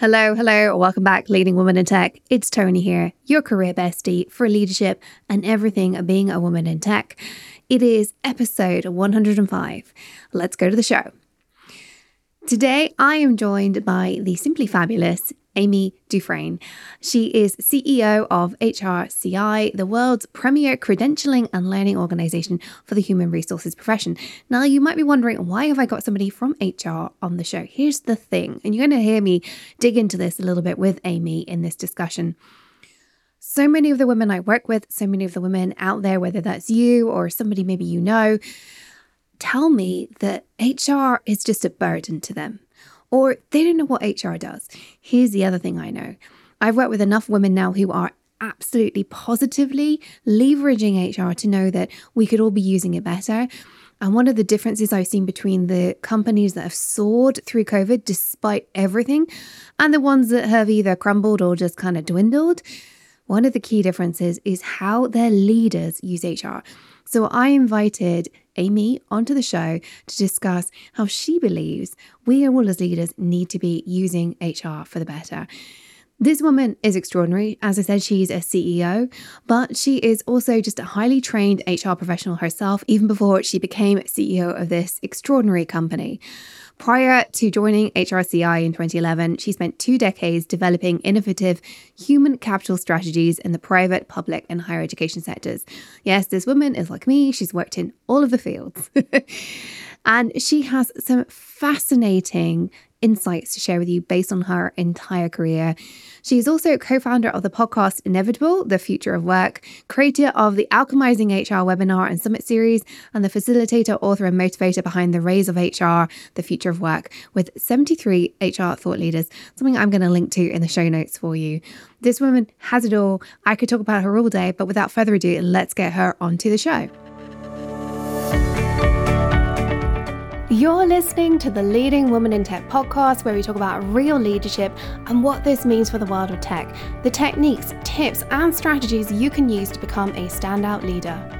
Hello, hello, welcome back, Leading Woman in Tech. It's Toni here, your career bestie for leadership and everything being a woman in tech. It is episode 105. Let's go to the show. Today, I am joined by the simply fabulous Amy Dufresne. She is CEO of HRCI, the world's premier credentialing and learning organization for the human resources profession. Now, you might be wondering, why have I got somebody from HR on the show? Here's the thing, and you're going to hear me dig into this a little bit with Amy in this discussion. So many of the women I work with, so many of the women out there, whether that's you or somebody maybe you know, tell me that HR is just a burden to them or they don't know what HR does. Here's the other thing I know I've worked with enough women now who are absolutely positively leveraging HR to know that we could all be using it better. And one of the differences I've seen between the companies that have soared through COVID despite everything and the ones that have either crumbled or just kind of dwindled, one of the key differences is how their leaders use HR. So I invited Amy onto the show to discuss how she believes we all as leaders need to be using HR for the better. This woman is extraordinary. As I said, she's a CEO, but she is also just a highly trained HR professional herself, even before she became CEO of this extraordinary company. Prior to joining HRCI in 2011, she spent two decades developing innovative human capital strategies in the private, public, and higher education sectors. Yes, this woman is like me, she's worked in all of the fields. and she has some fascinating insights to share with you based on her entire career. She is also co founder of the podcast Inevitable, The Future of Work, creator of the Alchemizing HR webinar and summit series, and the facilitator, author, and motivator behind The Rise of HR, The Future of Work, with 73 HR thought leaders, something I'm going to link to in the show notes for you. This woman has it all. I could talk about her all day, but without further ado, let's get her onto the show. You're listening to the Leading Woman in Tech podcast, where we talk about real leadership and what this means for the world of tech, the techniques, tips, and strategies you can use to become a standout leader.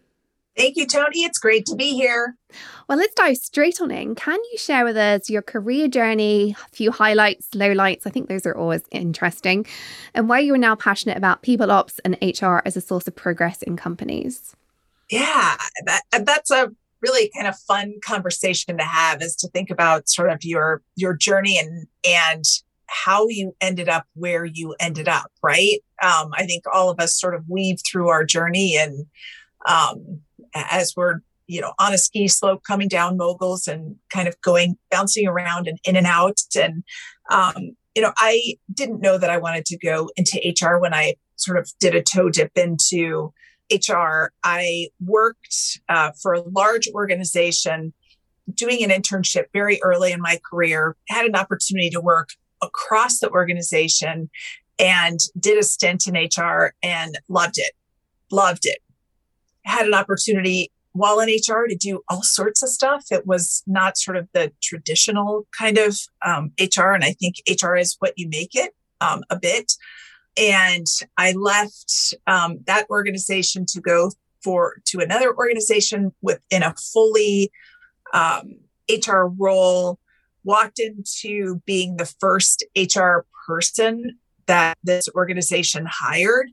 Thank you, Toni. It's great to be here. Well, let's dive straight on in. Can you share with us your career journey, a few highlights, lowlights? I think those are always interesting, and why you are now passionate about people ops and HR as a source of progress in companies. Yeah, that, that's a really kind of fun conversation to have is to think about sort of your your journey and and how you ended up where you ended up right um, i think all of us sort of weave through our journey and um, as we're you know on a ski slope coming down moguls and kind of going bouncing around and in and out. And um, you know i didn't know that i wanted to go into hr when i sort of did a toe dip into hr i worked uh, for a large organization doing an internship very early in my career had an opportunity to work across the organization and did a stint in hr and loved it loved it had an opportunity while in HR to do all sorts of stuff. It was not sort of the traditional kind of um, HR. And I think HR is what you make it um, a bit. And I left um, that organization to go for to another organization within a fully HR um, role. Walked into being the first HR person that this organization hired.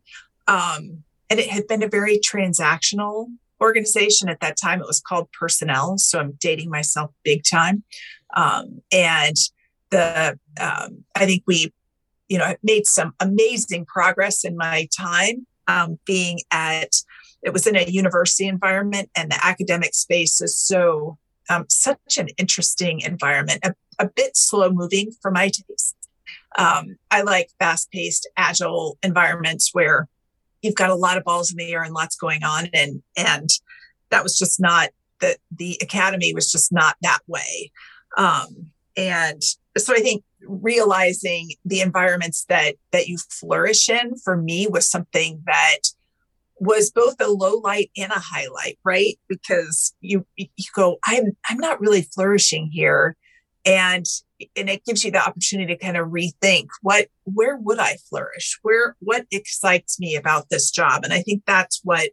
Um, and it had been a very transactional organization at that time. It was called Personnel. So I'm dating myself big time. Um, and the um, I think we, you know, made some amazing progress in my time um, being at. It was in a university environment, and the academic space is so um, such an interesting environment. A, a bit slow moving for my taste. Um, I like fast paced, agile environments where you've got a lot of balls in the air and lots going on and and that was just not the the academy was just not that way um, and so I think realizing the environments that that you flourish in for me was something that was both a low light and a highlight, right? Because you you go, I'm I'm not really flourishing here. And and it gives you the opportunity to kind of rethink what where would I flourish? Where what excites me about this job? And I think that's what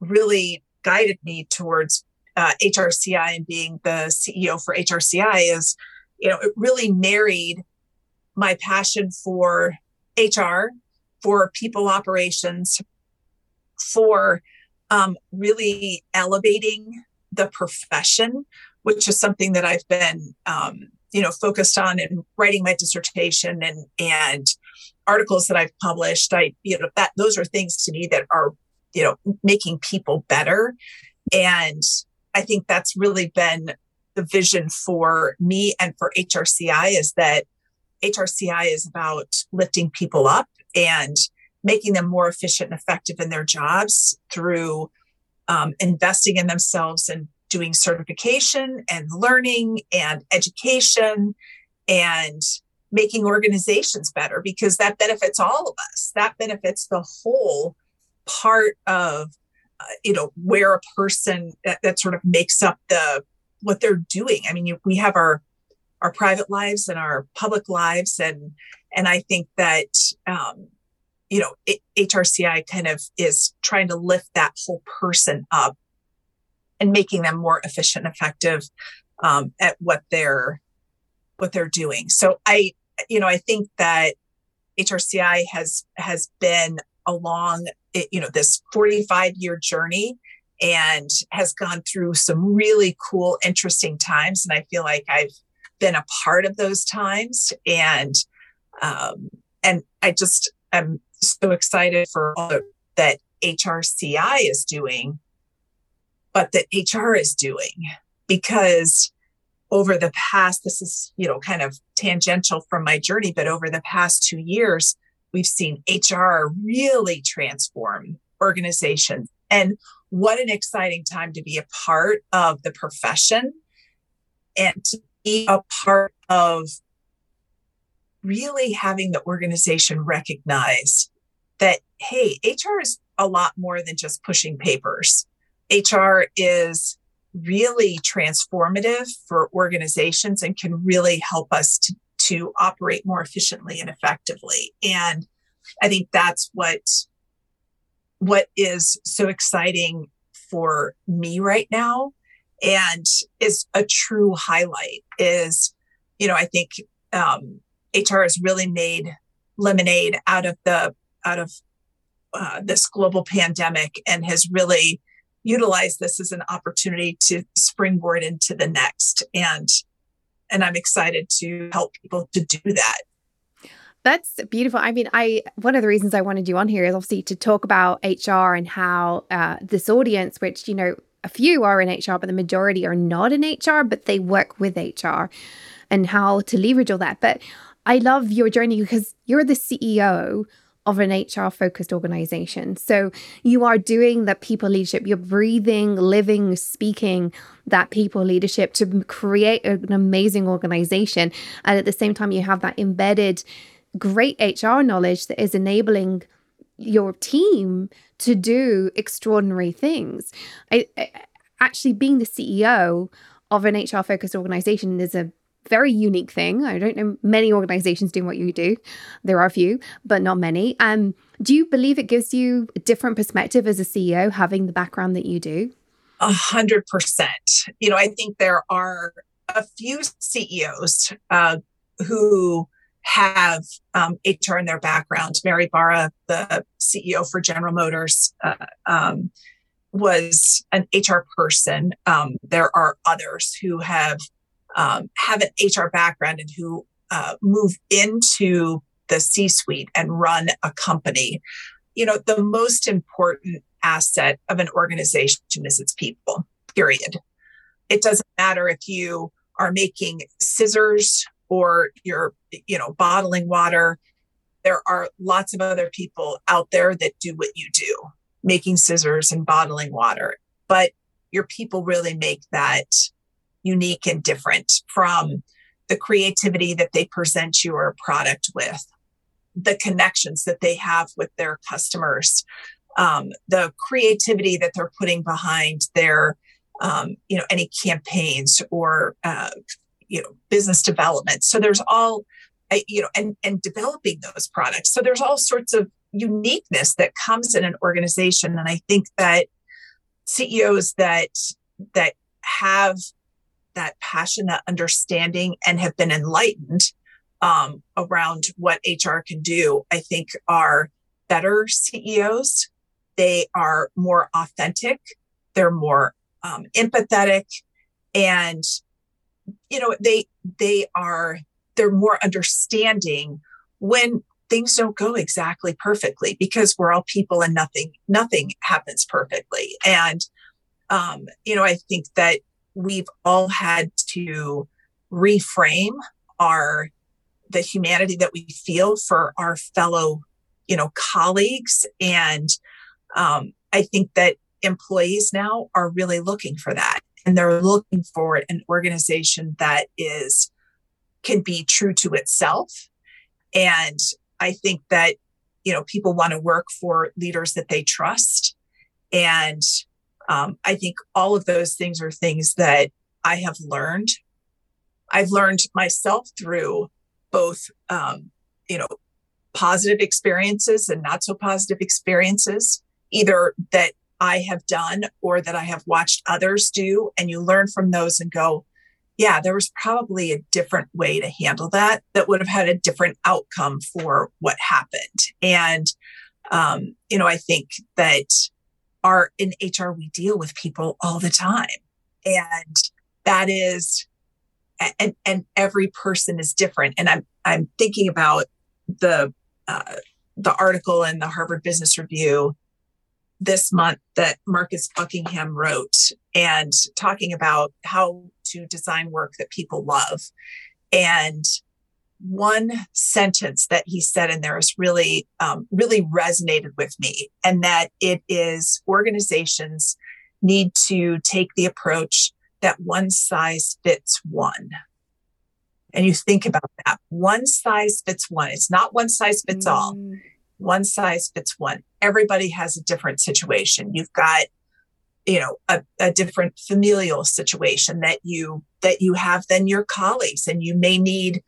really guided me towards uh, HRCI and being the CEO for HRCI is, you know, it really married my passion for HR, for people operations, for um, really elevating the profession, which is something that I've been, um, you know, focused on in writing my dissertation and and articles that I've published. I, you know, that those are things to me that are, you know, making people better, and I think that's really been the vision for me and for HRCI is that HRCI is about lifting people up and making them more efficient and effective in their jobs through um, investing in themselves and doing certification and learning and education and making organizations better because that benefits all of us. That benefits the whole part of uh, you know where a person that, that, sort of makes up the what they're doing. I mean you, we have our our private lives and our public lives and and i think that um, you know, HRCI kind of is trying to lift that whole person up and making them more efficient and effective um, at what they're what they're doing. So I, you know, I think that HRCI has has been along, you know, this 45 year journey and has gone through some really cool, interesting times. And I feel like I've been a part of those times. And um, and I just am so excited for all that HRCI is doing, but that HR is doing because over the past, this is, you know, kind of tangential from my journey, but over the past two years, we've seen HR really transform organizations. And what an exciting time to be a part of the profession and to be a part of really having the organization recognize that, hey, HR is a lot more than just pushing papers. HR is really transformative for organizations and can really help us to, to operate more efficiently and effectively. And I think that's what what is so exciting for me right now and is a true highlight is you know i think um, hr has really made lemonade out of the out of uh, this global pandemic and has really utilized this as an opportunity to springboard into the next and and i'm excited to help people to do that that's beautiful. I mean, I one of the reasons I wanted you on here is obviously to talk about HR and how uh, this audience, which you know, a few are in HR, but the majority are not in HR, but they work with HR, and how to leverage all that. But I love your journey because you're the CEO of an HR focused organization. So you are doing that people leadership, you're breathing, living, speaking that people leadership to create an amazing organization. And at the same time, you have that embedded great HR knowledge that is enabling your team to do extraordinary things. I, I actually being the CEO of an HR focused organization is a very unique thing. I don't know many organizations doing what you do. There are a few, but not many. Um, do you believe it gives you a different perspective as a CEO having the background that you do? A hundred percent. You know, I think there are a few CEOs uh, who have um, HR in their background. Mary Barra, the CEO for General Motors, uh, um, was an HR person. Um, there are others who have um, have an HR background and who uh, move into the C suite and run a company. You know, the most important asset of an organization is its people, period. It doesn't matter if you are making scissors or you're, you know, bottling water. There are lots of other people out there that do what you do, making scissors and bottling water. But your people really make that unique and different from the creativity that they present your product with, the connections that they have with their customers, um, the creativity that they're putting behind their, um, you know, any campaigns or, uh, you know, business development. So there's all, you know, and and developing those products. So there's all sorts of uniqueness that comes in an organization, and I think that CEOs that that have that passion, that understanding, and have been enlightened um, around what HR can do, I think are better CEOs. They are more authentic. They're more um, empathetic, and you know they they are they're more understanding when things don't go exactly perfectly because we're all people and nothing nothing happens perfectly and um, you know i think that we've all had to reframe our the humanity that we feel for our fellow you know colleagues and um, i think that employees now are really looking for that and they're looking for an organization that is can be true to itself. And I think that, you know, people want to work for leaders that they trust. And um, I think all of those things are things that I have learned. I've learned myself through both, um, you know, positive experiences and not so positive experiences, either that I have done or that I have watched others do. And you learn from those and go, yeah, there was probably a different way to handle that that would have had a different outcome for what happened. And, um, you know, I think that our in HR, we deal with people all the time. And that is, and, and every person is different. And I'm, I'm thinking about the, uh, the article in the Harvard Business Review this month that Marcus Buckingham wrote and talking about how to design work that people love. And one sentence that he said in there is really, um, really resonated with me, and that it is organizations need to take the approach that one size fits one. And you think about that one size fits one. It's not one size fits mm. all one size fits one. Everybody has a different situation. You've got, you know, a, a different familial situation that you that you have than your colleagues, and you may need,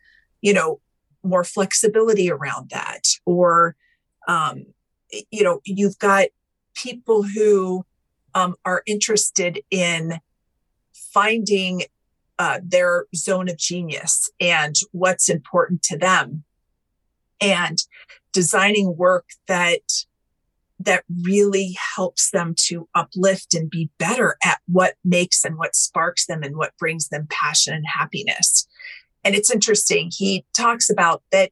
you know, more flexibility around that. Or, um, you know, you've got people who um, are interested in finding uh, their zone of genius and what's important to them and designing work that that really helps them to uplift and be better at what makes and what sparks them and what brings them passion and happiness. And it's interesting. He talks about that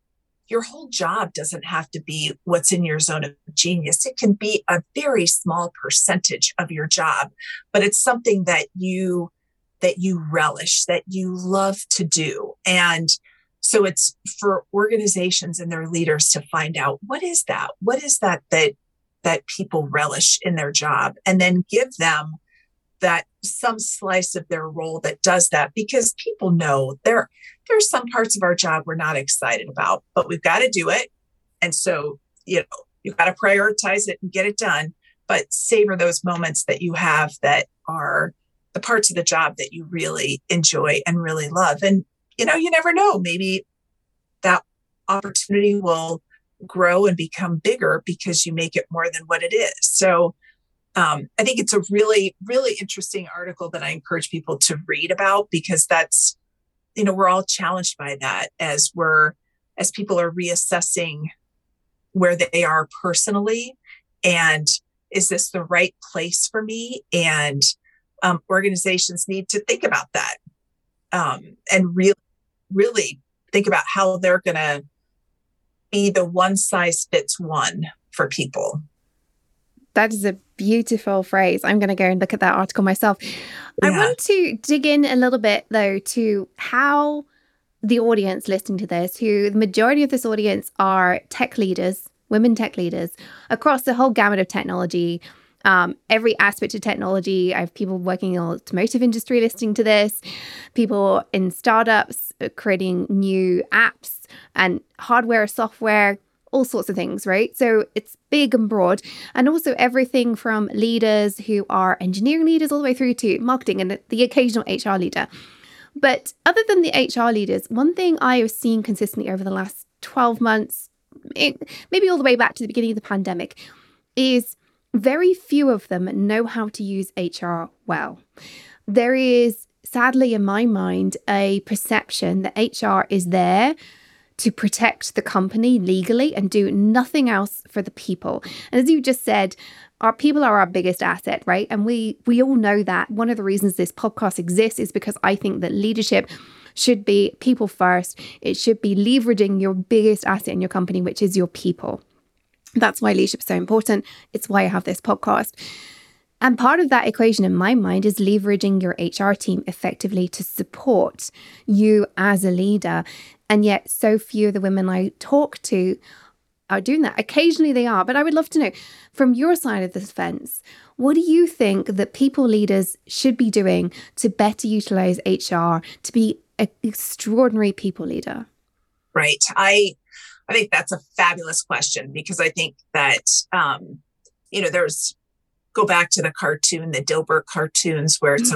your whole job doesn't have to be what's in your zone of genius. It can be a very small percentage of your job, but it's something that you that you relish, that you love to do. And so it's for organizations and their leaders to find out what is that? What is that that that people relish in their job and then give them that some slice of their role that does that because people know there there's some parts of our job we're not excited about, but we've got to do it. And so, you know, you've got to prioritize it and get it done, but savor those moments that you have that are the parts of the job that you really enjoy and really love. And you know, you never know. Maybe that opportunity will grow and become bigger because you make it more than what it is. So um, I think it's a really, really interesting article that I encourage people to read about because that's, you know, we're all challenged by that as we're, as people are reassessing where they are personally and is this the right place for me? And um, organizations need to think about that um, and really, really think about how they're going to be the one size fits one for people. That is a beautiful phrase. I'm going to go and look at that article myself. Yeah. I want to dig in a little bit, though, to how the audience listening to this, who the majority of this audience are tech leaders, women tech leaders across the whole gamut of technology, um, every aspect of technology. I have people working in the automotive industry listening to this, people in startups creating new apps and hardware, software, all sorts of things, right? So it's big and broad. And also everything from leaders who are engineering leaders all the way through to marketing and the occasional HR leader. But other than the HR leaders, one thing I have seen consistently over the last 12 months, maybe all the way back to the beginning of the pandemic, is very few of them know how to use HR well. There is, sadly, in my mind, a perception that HR is there to protect the company legally and do nothing else for the people. And as you just said, our people are our biggest asset, right? And we we all know that. One of the reasons this podcast exists is because I think that leadership should be people first. It should be leveraging your biggest asset in your company, which is your people. That's why leadership is so important. It's why I have this podcast. And part of that equation in my mind is leveraging your HR team effectively to support you as a leader. And yet, so few of the women I talk to are doing that. Occasionally they are, but I would love to know from your side of the fence, what do you think that people leaders should be doing to better utilize HR to be an extraordinary people leader? Right. I I think that's a fabulous question because I think that um, you know there's go back to the cartoon, the Dilbert cartoons, where it's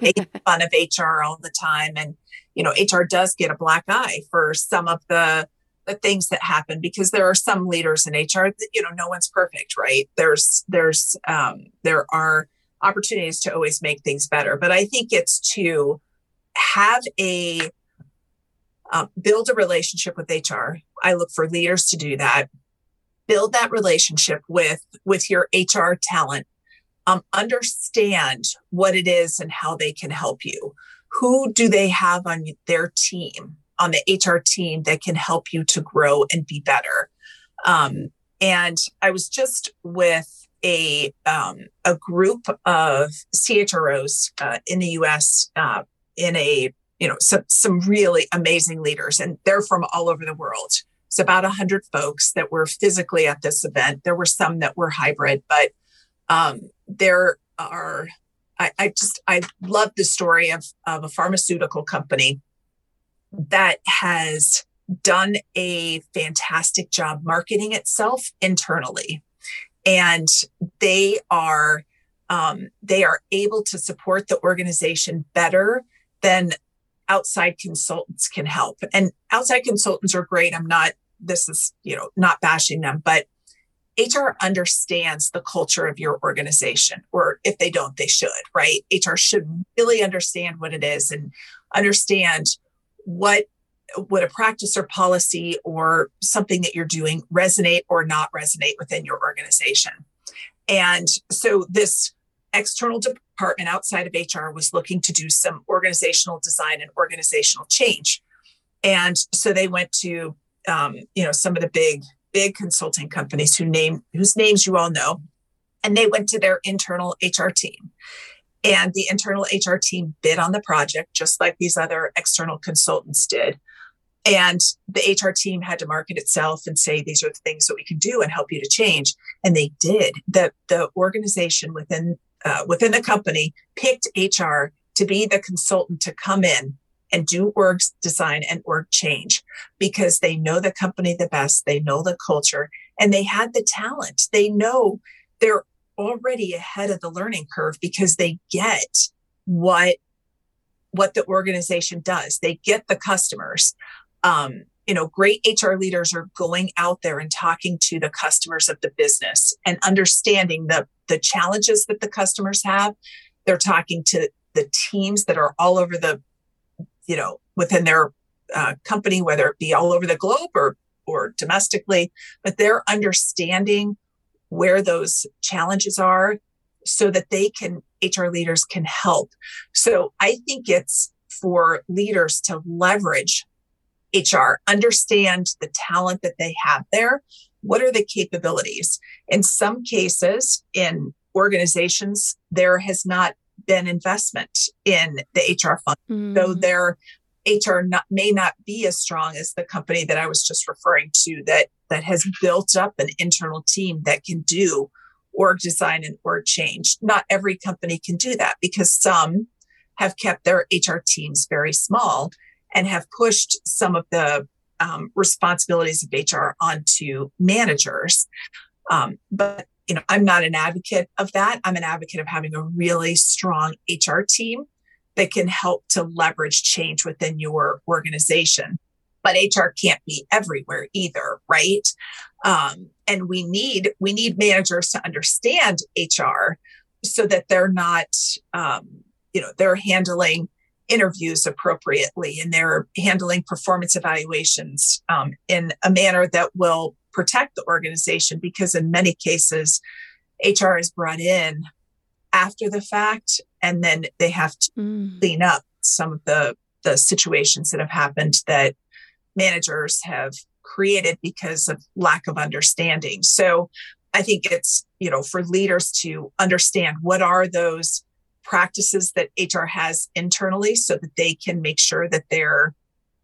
making fun of HR all the time, and you know HR does get a black eye for some of the the things that happen because there are some leaders in HR that you know no one's perfect, right? There's there's um, there are opportunities to always make things better, but I think it's to have a um, build a relationship with HR. I look for leaders to do that. Build that relationship with with your HR talent. Um, understand what it is and how they can help you. Who do they have on their team, on the HR team that can help you to grow and be better? Um, and I was just with a um, a group of CHROs uh, in the U.S. Uh, in a you know some some really amazing leaders and they're from all over the world it's about 100 folks that were physically at this event. There were some that were hybrid but um, there are I, I just i love the story of, of a pharmaceutical company that has done a fantastic job marketing itself internally. And they are um, they are able to support the organization better than outside consultants can help. And outside consultants are great. I'm not, this is, you know, not bashing them, but HR understands the culture of your organization, or if they don't, they should, right? HR should really understand what it is and understand what would a practice or policy or something that you're doing resonate or not resonate within your organization. And so this external department outside of HR was looking to do some organizational design and organizational change. And so they went to, um, you know, some of the big, big consulting companies who name whose names you all know, and they went to their internal HR team. And the internal HR team bid on the project, just like these other external consultants did. And the HR team had to market itself and say, these are the things that we can do and help you to change. And they did. The, the organization within uh, within the company picked HR to be the consultant to come in and do org design and org change because they know the company the best, they know the culture, and they had the talent. They know they're already ahead of the learning curve because they get what what the organization does. They get the customers. Um, you know, great HR leaders are going out there and talking to the customers of the business and understanding the, the challenges that the customers have. They're talking to the teams that are all over the, you know, within their uh, company, whether it be all over the globe or or domestically, but they're understanding where those challenges are so that they can HR leaders can help. So I think it's for leaders to leverage HR, understand the talent that they have there. What are the capabilities? In some cases, in organizations, there has not been investment in the HR fund. Mm. So their HR not, may not be as strong as the company that I was just referring to that that has built up an internal team that can do org design and org change. Not every company can do that because some have kept their HR teams very small and have pushed some of the um, responsibilities of HR onto managers. Um, but you know, I'm not an advocate of that. I'm an advocate of having a really strong HR team that can help to leverage change within your organization. But HR can't be everywhere either, right? Um, and we need we need managers to understand HR so that they're not, um, you know, they're handling interviews appropriately and they're handling performance evaluations um, in a manner that will protect the organization because in many cases hr is brought in after the fact and then they have to mm. clean up some of the the situations that have happened that managers have created because of lack of understanding so i think it's you know for leaders to understand what are those practices that HR has internally so that they can make sure that they're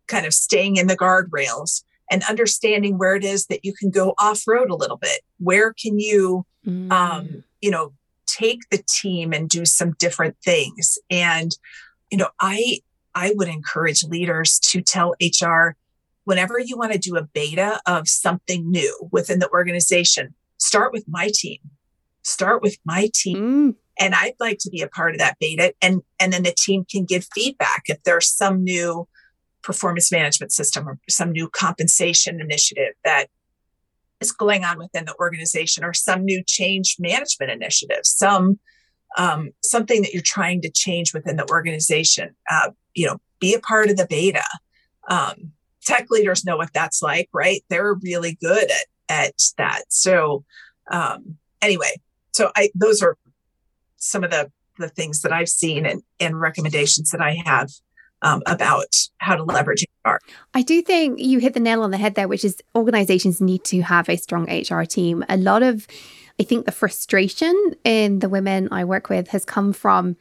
kind of staying in the guardrails and understanding where it is that you can go off road a little bit. Where can you, mm. um, you know, take the team and do some different things? And, you know, I, I would encourage leaders to tell HR whenever you want to do a beta of something new within the organization, start with my team. Start with my team. Mm and I'd like to be a part of that beta. And, and then the team can give feedback if there's some new performance management system or some new compensation initiative that is going on within the organization or some new change management initiative, some um, something that you're trying to change within the organization. Uh, you know, be a part of the beta. Um, tech leaders know what that's like, right? They're really good at at that. So um, anyway, so I those are some of the the things that I've seen and, and recommendations that I have um, about how to leverage HR. I do think you hit the nail on the head there, which is organizations need to have a strong HR team. A lot of, I think, the frustration in the women I work with has come from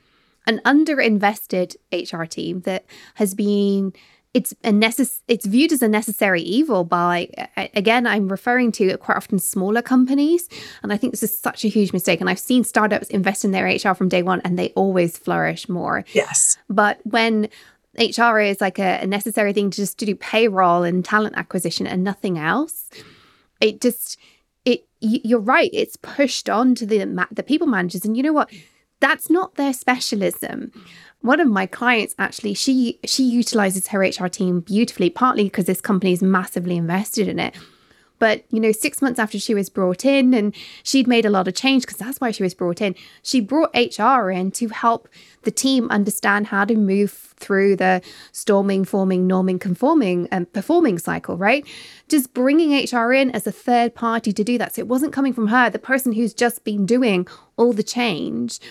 an underinvested HR team that has been it's a necess- it's viewed as a necessary evil by again i'm referring to quite often smaller companies and i think this is such a huge mistake and i've seen startups invest in their hr from day one and they always flourish more. Yes. But when hr is like a, a necessary thing to just to do payroll and talent acquisition and nothing else it just it you're right it's pushed on to the the people managers and you know what that's not their specialism. One of my clients actually she she utilizes her hr team beautifully partly because this company is massively invested in it. But you know 6 months after she was brought in and she'd made a lot of change because that's why she was brought in she brought hr in to help the team understand how to move through the storming forming norming conforming and performing cycle right? Just bringing hr in as a third party to do that. So it wasn't coming from her the person who's just been doing all the change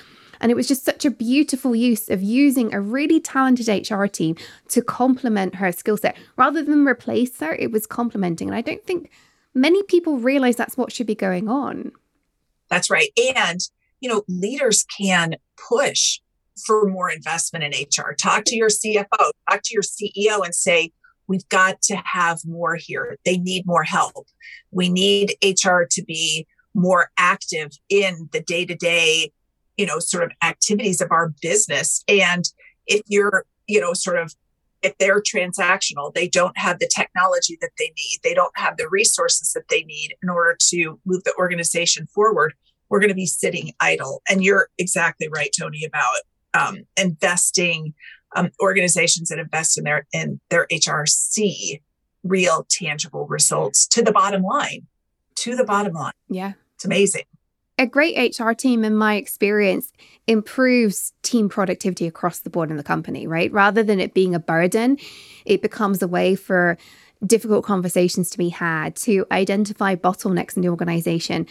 and it was just such a beautiful use of using a really talented HR team to complement her skill set. Rather than replace her, it was complementing. And I don't think many people realize that's what should be going on. That's right. And, you know, leaders can push for more investment in HR. Talk to your CFO, talk to your CEO and say, we've got to have more here. They need more help. We need HR to be more active in the day to day you know, sort of activities of our business. And if you're, you know, sort of if they're transactional, they don't have the technology that they need, they don't have the resources that they need in order to move the organization forward, we're going to be sitting idle. And you're exactly right, Toni, about um, investing um, organizations that invest in their in their HRC real tangible results to the bottom line, to the bottom line. Yeah, it's amazing a great HR team, in my experience, improves team productivity across the board in the company, right? Rather than it being a burden, it becomes a way for difficult conversations to be had, to identify bottlenecks in the organization.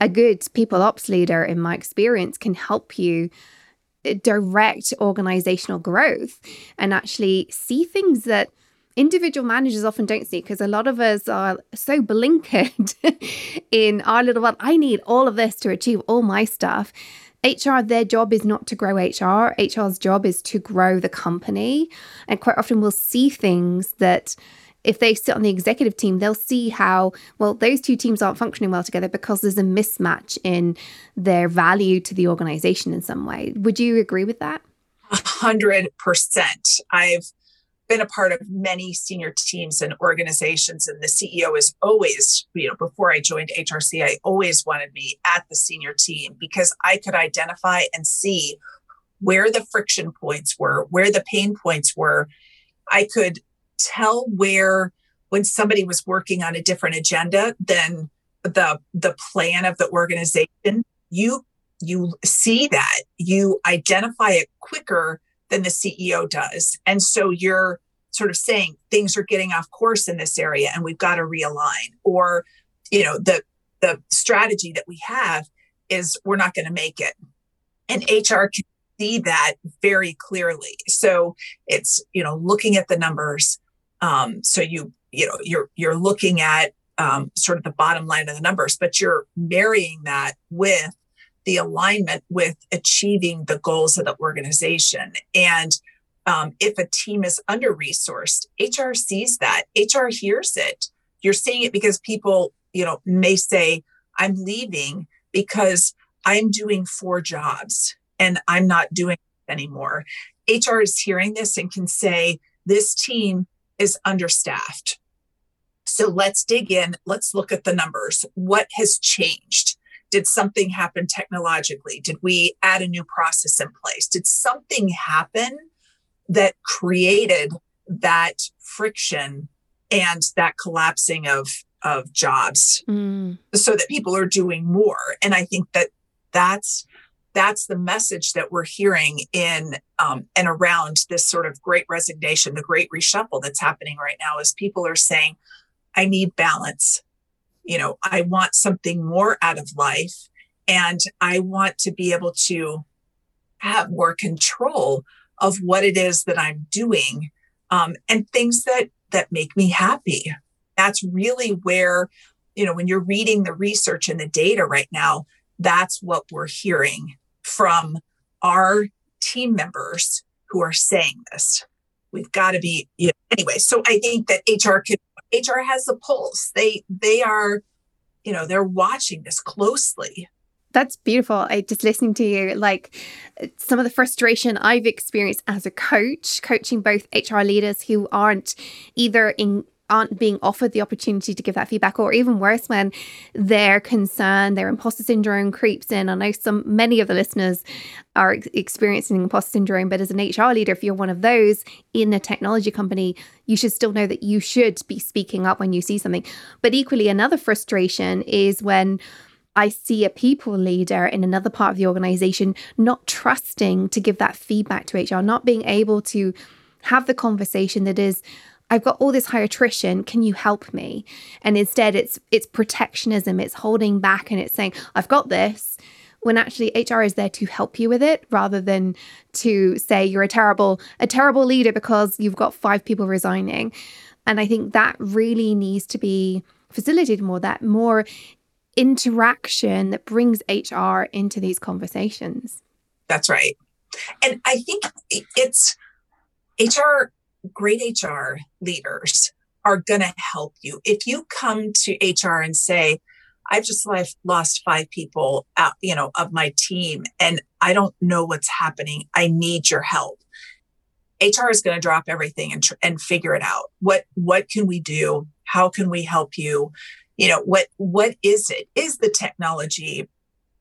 A good people ops leader, in my experience, can help you eh, direct organizational growth and actually see things that individual managers often don't see because a lot of us are so blinkered in our little world. I need all of this to achieve all my stuff. HR, their job is not to grow HR. HR's job is to grow the company. And quite often we'll see things that if they sit on the executive team, they'll see how, well, those two teams aren't functioning well together because there's a mismatch in their value to the organization in some way. Would you agree with that? A hundred percent. I've been a part of many senior teams and organizations, and the CEO is always, you know, before I joined HRC, I always wanted me at the senior team because I could identify and see where the friction points were, where the pain points were. I could tell where when somebody was working on a different agenda than the the plan of the organization you you see that you identify it quicker than the CEO does and so you're sort of saying things are getting off course in this area and we've got to realign or you know the the strategy that we have is we're not going to make it and HR can see that very clearly so it's you know looking at the numbers um, so you you know you're you're looking at um, sort of the bottom line of the numbers, but you're marrying that with the alignment with achieving the goals of the organization. And um, if a team is under resourced, HR sees that. HR hears it. You're seeing it because people, you know, may say, "I'm leaving because I'm doing four jobs and I'm not doing anymore." HR is hearing this and can say, "This team is understaffed. So let's dig in. Let's look at the numbers. What has changed? Did something happen technologically? Did we add a new process in place? Did something happen that created that friction and that collapsing of of jobs mm. so that people are doing more and i think that that's that's the message that we're hearing in um, and around this sort of great resignation, the great reshuffle that's happening right now is people are saying, I need balance. You know, I want something more out of life and I want to be able to have more control of what it is that I'm doing um, and things that that make me happy. That's really where, you know, when you're reading the research and the data right now, that's what we're hearing from our team members who are saying this. We've got to be you know, anyway. So I think that HR can HR has the pulse. They they are, you know, they're watching this closely. That's beautiful. I just listening to you, like some of the frustration I've experienced as a coach, coaching both HR leaders who aren't either in aren't being offered the opportunity to give that feedback or even worse when their concern their imposter syndrome creeps in i know some many of the listeners are experiencing imposter syndrome but as an hr leader if you're one of those in a technology company you should still know that you should be speaking up when you see something but equally another frustration is when I see a people leader in another part of the organization not trusting to give that feedback to HR, not being able to have the conversation that is, I've got all this high attrition. Can you help me? And instead, it's it's protectionism. It's holding back, and it's saying, "I've got this." When actually HR is there to help you with it, rather than to say you're a terrible a terrible leader because you've got five people resigning. And I think that really needs to be facilitated more. That more interaction that brings HR into these conversations. That's right. And I think it's HR great HR leaders are going to help you. If you come to HR and say, I've just lost five people out, you know, of my team and I don't know what's happening. I need your help. HR is going to drop everything and, tr- and figure it out. What, what can we do? How can we help you? You know, what, what is it? Is the technology,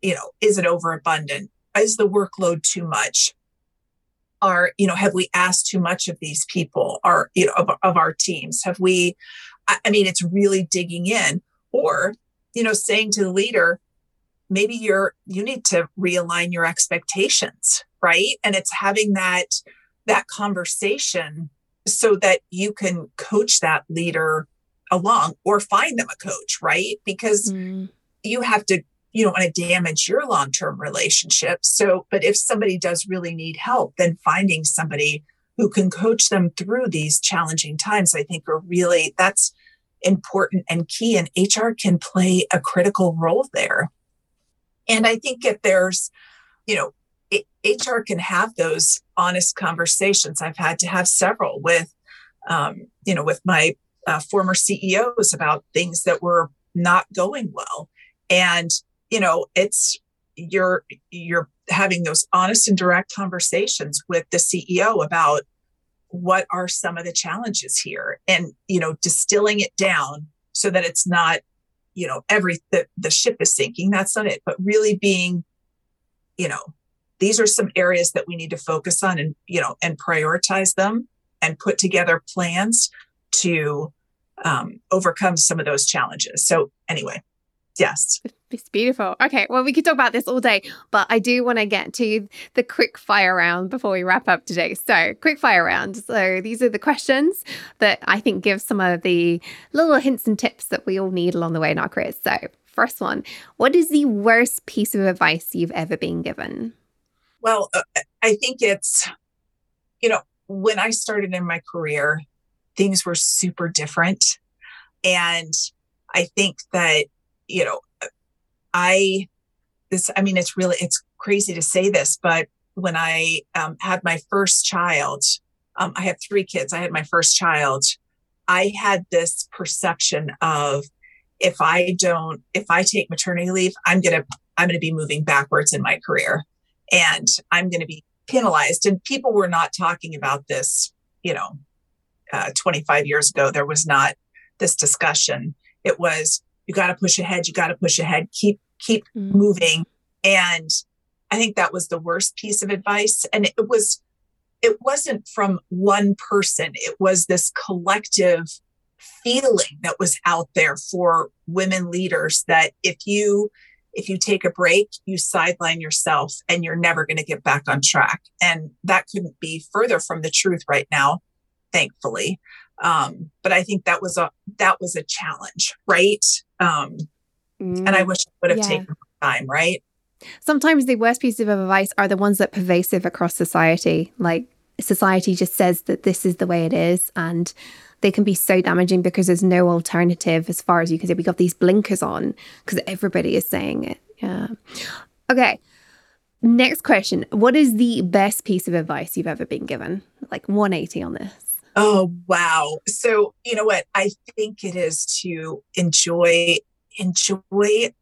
you know, is it overabundant? Is the workload too much? are you know have we asked too much of these people or you know of, of our teams have we i mean it's really digging in or you know saying to the leader maybe you're you need to realign your expectations right and it's having that that conversation so that you can coach that leader along or find them a coach right because mm. you have to you don't want to damage your long term relationship. So, but if somebody does really need help, then finding somebody who can coach them through these challenging times, I think are really that's important and key. And HR can play a critical role there. And I think if there's, you know, HR can have those honest conversations. I've had to have several with, um, you know, with my uh, former CEOs about things that were not going well. And, you know, it's, you're, you're having those honest and direct conversations with the CEO about what are some of the challenges here and, you know, distilling it down so that it's not, you know, every, the, the ship is sinking. That's not it, but really being, you know, these are some areas that we need to focus on and, you know, and prioritize them and put together plans to um, overcome some of those challenges. So, anyway, yes. It's beautiful. Okay, well, we could talk about this all day, but I do want to get to the quick fire round before we wrap up today. So, quick fire round. So, these are the questions that I think give some of the little hints and tips that we all need along the way in our careers. So, first one What is the worst piece of advice you've ever been given? Well, uh, I think it's, you know, when I started in my career, things were super different. And I think that, you know, I, this, I mean, it's really, it's crazy to say this, but when I um, had my first child, um, I have three kids. I had my first child. I had this perception of if I don't, if I take maternity leave, I'm going to, I'm going to be moving backwards in my career and I'm going to be penalized. And people were not talking about this, you know, uh, 25 years ago. There was not this discussion. It was, you got to push ahead. You got to push ahead. Keep, keep mm. moving. And I think that was the worst piece of advice. And it was, it wasn't from one person. It was this collective feeling that was out there for women leaders that if you if you take a break, you sideline yourself and you're never going to get back on track. And that couldn't be further from the truth right now, thankfully. Um, but I think that was a that was a challenge, right? Um, mm, and I mm, wish I would have yeah. taken time, right? Sometimes the worst pieces of advice are the ones that pervasive across society. Like society just says that this is the way it is, and they can be so damaging because there's no alternative as far as you can see. We got these blinkers on because everybody is saying it. Yeah. Okay. Next question. What is the best piece of advice you've ever been given? Like 180 on this. Oh, wow. So, you know what? I think it is to enjoy enjoy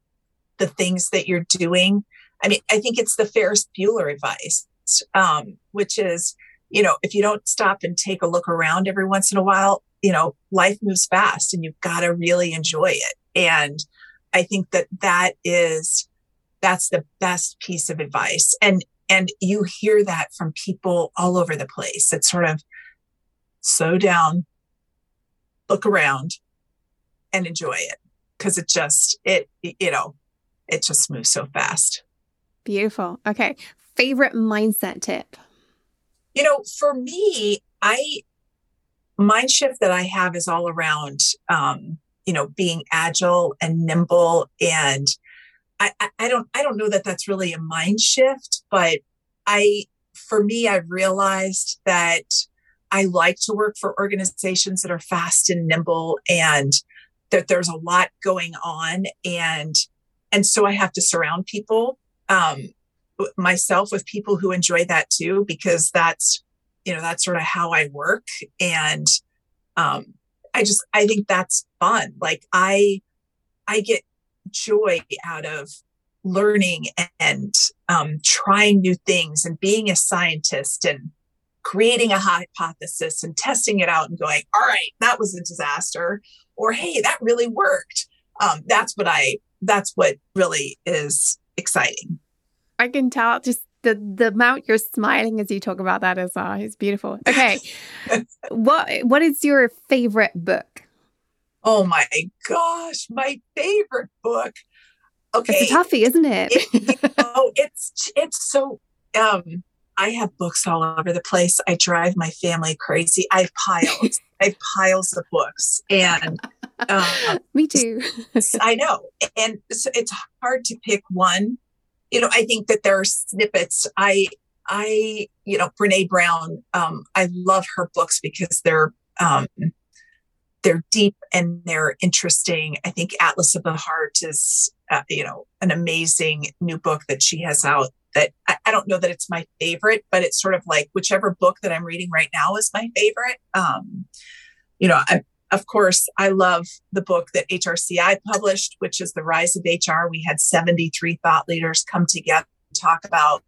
the things that you're doing. I mean, I think it's the Ferris Bueller advice, um, which is, you know, if you don't stop and take a look around every once in a while, you know, life moves fast and you've got to really enjoy it. And I think that that is, that's the best piece of advice. And, and you hear that from people all over the place. It's sort of slow down, look around and enjoy it because it just, it, you know, it just moves so fast. Beautiful. Okay. Favorite mindset tip? You know, for me, I mind shift that I have is all around, um, you know, being agile and nimble. And I, I don't, I don't know that that's really a mind shift, but I, for me, I've realized that I like to work for organizations that are fast and nimble and that there's a lot going on. And, and so I have to surround people, um, myself with people who enjoy that too, because that's you know that's sort of how i work and um i just i think that's fun like i i get joy out of learning and um, trying new things and being a scientist and creating a hypothesis and testing it out and going all right that was a disaster or hey that really worked um, that's what i that's what really is exciting i can tell just the the amount you're smiling as you talk about that is uh, is beautiful. Okay, what what is your favorite book? Oh my gosh, my favorite book. Okay, it's a toughie, isn't it? it oh, it's it's so. Um, I have books all over the place. I drive my family crazy. I have piles. I have piles of books, and uh, me too. I know, and so it's hard to pick one you know, I think that there are snippets. I, I, you know, Brene Brown, um, I love her books because they're, um, they're deep and they're interesting. I think Atlas of the Heart is, uh, you know, an amazing new book that she has out that I, I, don't know that it's my favorite, but it's sort of like whichever book that I'm reading right now is my favorite. Um, you know, I, of course, I love the book that HRCI published, which is The Rise of HR. We had 73 thought leaders come together and talk about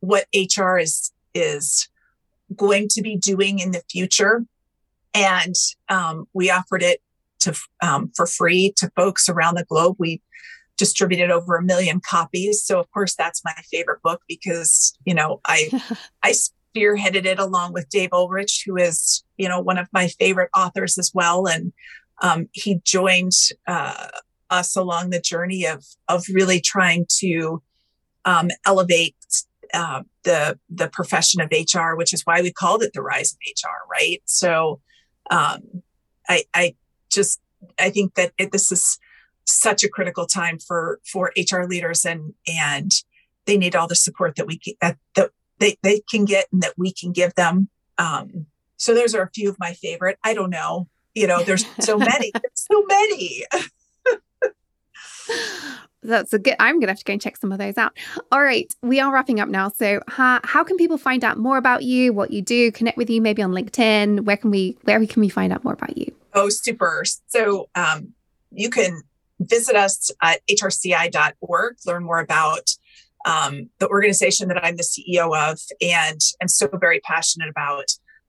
what HR is, is going to be doing in the future. And um, we offered it to um, for free to folks around the globe. We distributed over a million copies. So of course that's my favorite book because, you know, I I spearheaded it along with Dave Ulrich, who is, you know, one of my favorite authors as well. And um, he joined uh, us along the journey of of really trying to um, elevate uh, the the profession of HR, which is why we called it the rise of HR, right? So, um, I I just I think that it, this is such a critical time for for HR leaders and and they need all the support that we that, that they they can get and that we can give them. Um, so those are a few of my favorite. I don't know. You know, there's so many. there's so many. That's a good. I'm gonna have to go and check some of those out. All right, we are wrapping up now. So, how, how can people find out more about you, what you do, connect with you, maybe on LinkedIn? Where can we where can we find out more about you? Oh, super. So, um, you can visit us at hrci.org, learn more about um, the organization that I'm the CEO of and I'm so very passionate about.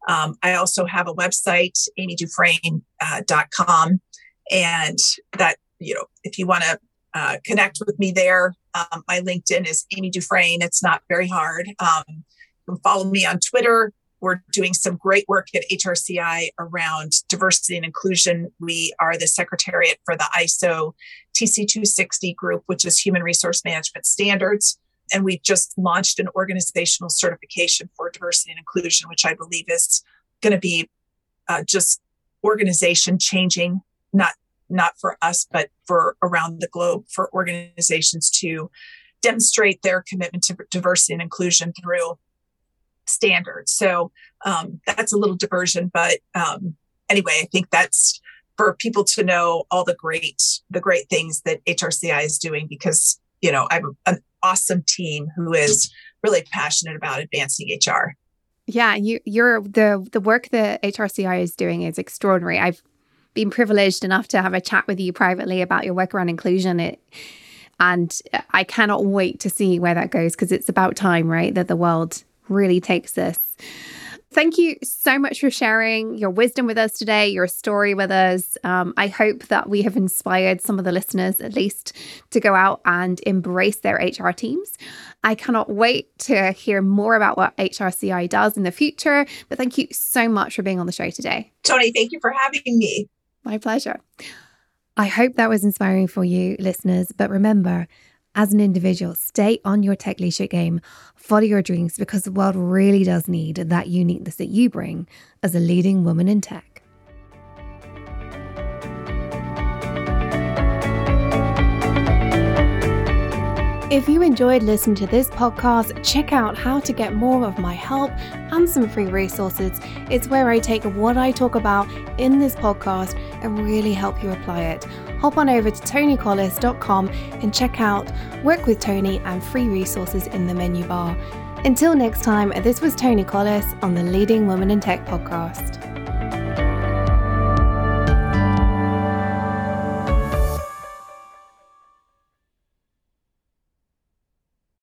Um, I also have a website, amydufresne.com, uh, and that, you know, if you want to uh, connect with me there, um, my LinkedIn is Amy Dufresne. It's not very hard. Um, you can follow me on Twitter. We're doing some great work at HRCI around diversity and inclusion. We are the secretariat for the ISO TC260 group, which is Human Resource Management Standards. And we've just launched an organizational certification for diversity and inclusion, which I believe is going to be uh, just organization changing, not not for us, but for around the globe for organizations to demonstrate their commitment to diversity and inclusion through standards. So um, that's a little diversion, but um, anyway, I think that's for people to know all the great the great things that HRCI is doing because you know I have an awesome team who is really passionate about advancing HR. Yeah, you you're the the work that HRCI is doing is extraordinary. I've been privileged enough to have a chat with you privately about your work around inclusion. It and I cannot wait to see where that goes because it's about time, right, that the world really takes this Thank you so much for sharing your wisdom with us today, your story with us. Um, I hope that we have inspired some of the listeners, at least, to go out and embrace their HR teams. I cannot wait to hear more about what HRCI does in the future. But thank you so much for being on the show today. Toni, thank you for having me. My pleasure. I hope that was inspiring for you, listeners. But remember, as an individual, stay on your tech leadership game, follow your dreams because the world really does need that uniqueness that you bring as a leading woman in tech. If you enjoyed listening to this podcast, check out how to get more of my help and some free resources. It's where I take what I talk about in this podcast and really help you apply it. Hop on over to tonicollis.com and check out Work with Toni and free resources in the menu bar. Until next time, this was Toni Collis on the Leading Women in Tech podcast.